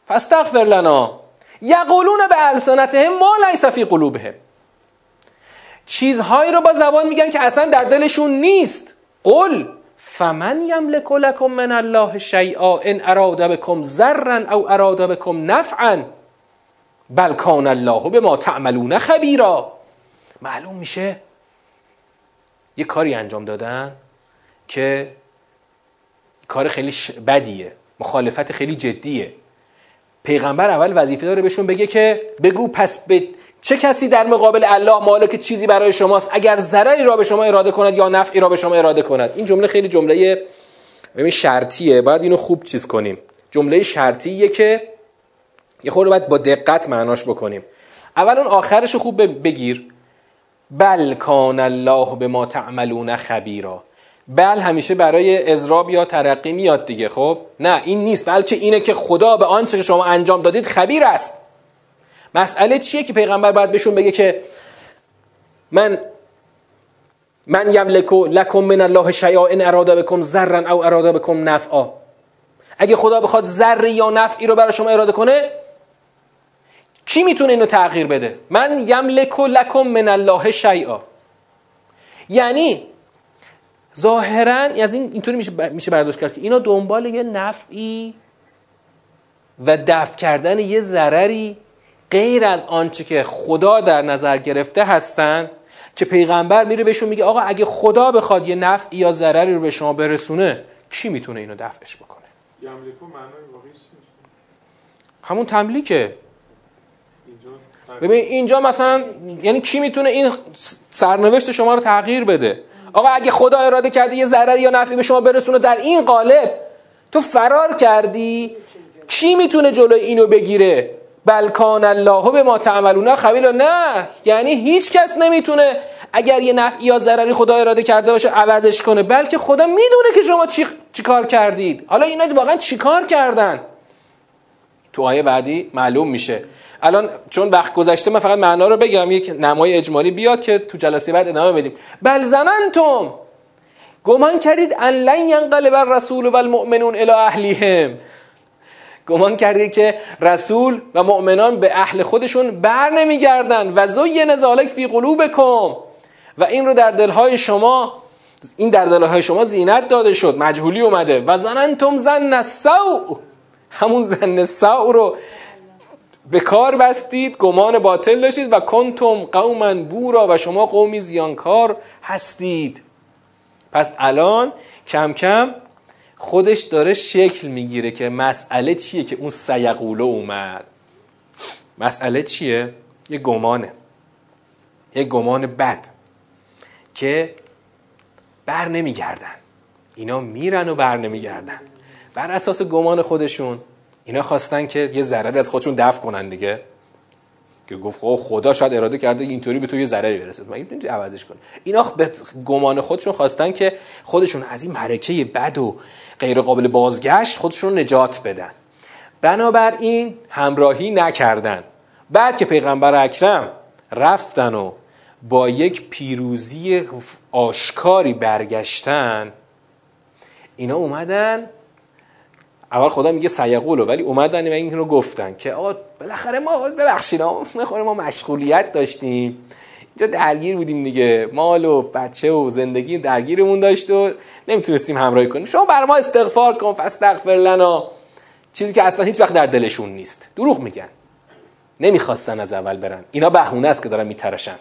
فاستغفر لنا. یقولون به السنتهم ما لیس فی قلوبهم. چیزهایی رو با زبان میگن که اصلا در دلشون نیست. قل فمن یملک لکم من الله شیئا ان اراد بكم ضرا او اراد بكم نفعا. بل کان الله به ما تعملون خبیرا. معلوم میشه؟ یه کاری انجام دادن که کار خیلی بدیه مخالفت خیلی جدیه. پیغمبر اول وظیفه داره بهشون بگه که بگو پس به چه کسی در مقابل الله مالک چیزی برای شماست اگر ضرری را به شما اراده کند یا نفعی را به شما اراده کند. این جمله خیلی جمله ببین شرطیه باید اینو خوب چیز کنیم. جمله شرطیه که یه خورده باید با دقت معناش بکنیم. اول اون آخرش خوب بگیر. بل کان الله به ما تعملون خبیرا. بل همیشه برای اضراب یا ترقی میاد دیگه خب؟ نه این نیست بلکه اینه که خدا به آنچه که شما انجام دادید خبیر است. مسئله چیه که پیغمبر باید بهشون بگه که من من یملکو لکم من الله شیئا ان اراده بکم ذرا او اراده بکم نفعا. اگه خدا بخواد ذره یا نفعی رو برای شما اراده کنه کی می‌تونه اینو تغییر بده؟ من یملکو لکم من الله شیئا. یعنی ظاهرا از این اینطوری میشه میشه برداشت کرد که اینا دنبال یه نفعی و دفع کردن یه ضرری غیر از آنچه که خدا در نظر گرفته هستن که پیغمبر میره بهشون میگه آقا اگه خدا بخواد یه نفع یا ضرری رو به شما برسونه کی می‌تونه اینو دفعش بکنه؟ همون تملیکه. ببین اینجا مثلا یعنی کی می‌تونه این سرنوشت شما رو تغییر بده؟ آقا اگه خدا اراده کرده یه ضرری یا نفعی به شما برسونه در این قالب تو فرار کردی؟ کی می‌تونه جلوی اینو بگیره؟ بلکان الله به ما خبیل نه. یعنی هیچ کس نمی‌تونه اگر یه نفعی یا ضرری خدا اراده کرده باشه عوضش کنه بلکه خدا می‌دونه که شما چی, چی کار کردید. حالا اینا واقعا چی کار کردن؟ تو آیه بعدی معلوم میشه. الان چون وقت گذشته من فقط معنا رو بگم یک نمای اجمالی بیاد که تو جلسه بعد ادامه بدیم. بل زننتم. گمان کردید ان لن ینقلب الرسول و المؤمنون الی اهلیهم. گمان کردید که رسول و مؤمنان به اهل خودشون بر نمیگردن و زین ذالک فی قلوبکم. و این رو در دلهای شما این در دلهای شما زینت داده شد مجهولی اومده. و زننتم زن السوء. همون زن السوء رو به کار بستید گمان باطل داشتید و کنتم قوما بورا و شما قومی زیانکار هستید. پس الان کم کم خودش داره شکل می‌گیره که مسئله چیه که اون سیقوله اومد. مسئله چیه؟ یه گمانه. یه گمان بد که بر نمیگردن. اینا میرن و بر نمیگردن. بر اساس گمان خودشون اینا خواستن که یه ضرری از خودشون دفع کنن دیگه. که گفت خدا شاید اراده کرده اینطوری به تو یه ضرری برسه. من این عوضش کنه اینا به گمان خودشون خواستن که خودشون از این مرکه بد و غیر قابل بازگشت خودشون نجات بدن. بنابراین همراهی نکردن. بعد که پیغمبر اکرم رفتن و با یک پیروزی آشکاری برگشتن اینا اومدن اول خدا میگه سیقولو ولی اومدن و این رو گفتن که آقا بالاخره ما ببخشید ما ما مشغولیت داشتیم. اینجا درگیر بودیم دیگه مال و بچه و زندگی درگیرمون داشت و نمی‌تونستیم همراهی کنیم. شما بر ما استغفار کن فاستغفر لنا چیزی که اصلا هیچ وقت در دلشون نیست. دروغ میگن. نمی‌خواستن از اول برن. اینا بهونه است که دارن میتراشن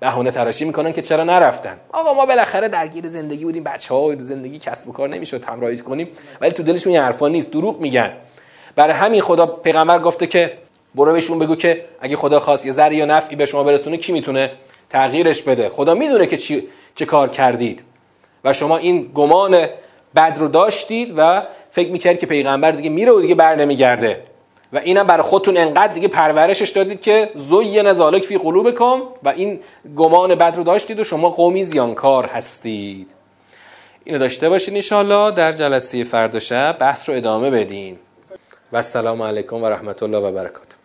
بهونه تراشی می‌کنن که چرا نرفتن؟ آقا ما بالاخره درگیر زندگی بودیم بچه ها زندگی کسب و کار نمی‌شد همراهی کنیم ولی تو دلشون یه حرفا نیست دروغ میگن. برای همین خدا پیغمبر گفته که برو بهشون بگو که اگه خدا خواست یه ذره یا نفعی به شما برسونه کی می‌تونه تغییرش بده؟ خدا می‌دونه که چی چه کار کردید. و شما این گمان بد رو داشتید و فکر می‌کردید که پیغمبر دیگه میره و دیگه بر نمیگرده. و اینم برای خودتون انقدر دیگه پرورشش دادید که زوی نزالک فی قلوبکم و این گمان بد رو داشتید و شما قومی زیانکار هستید. اینو داشته باشید انشاءالله در جلسه فردا شب بحث رو ادامه بدین. و السلام علیکم و رحمت الله و برکاته.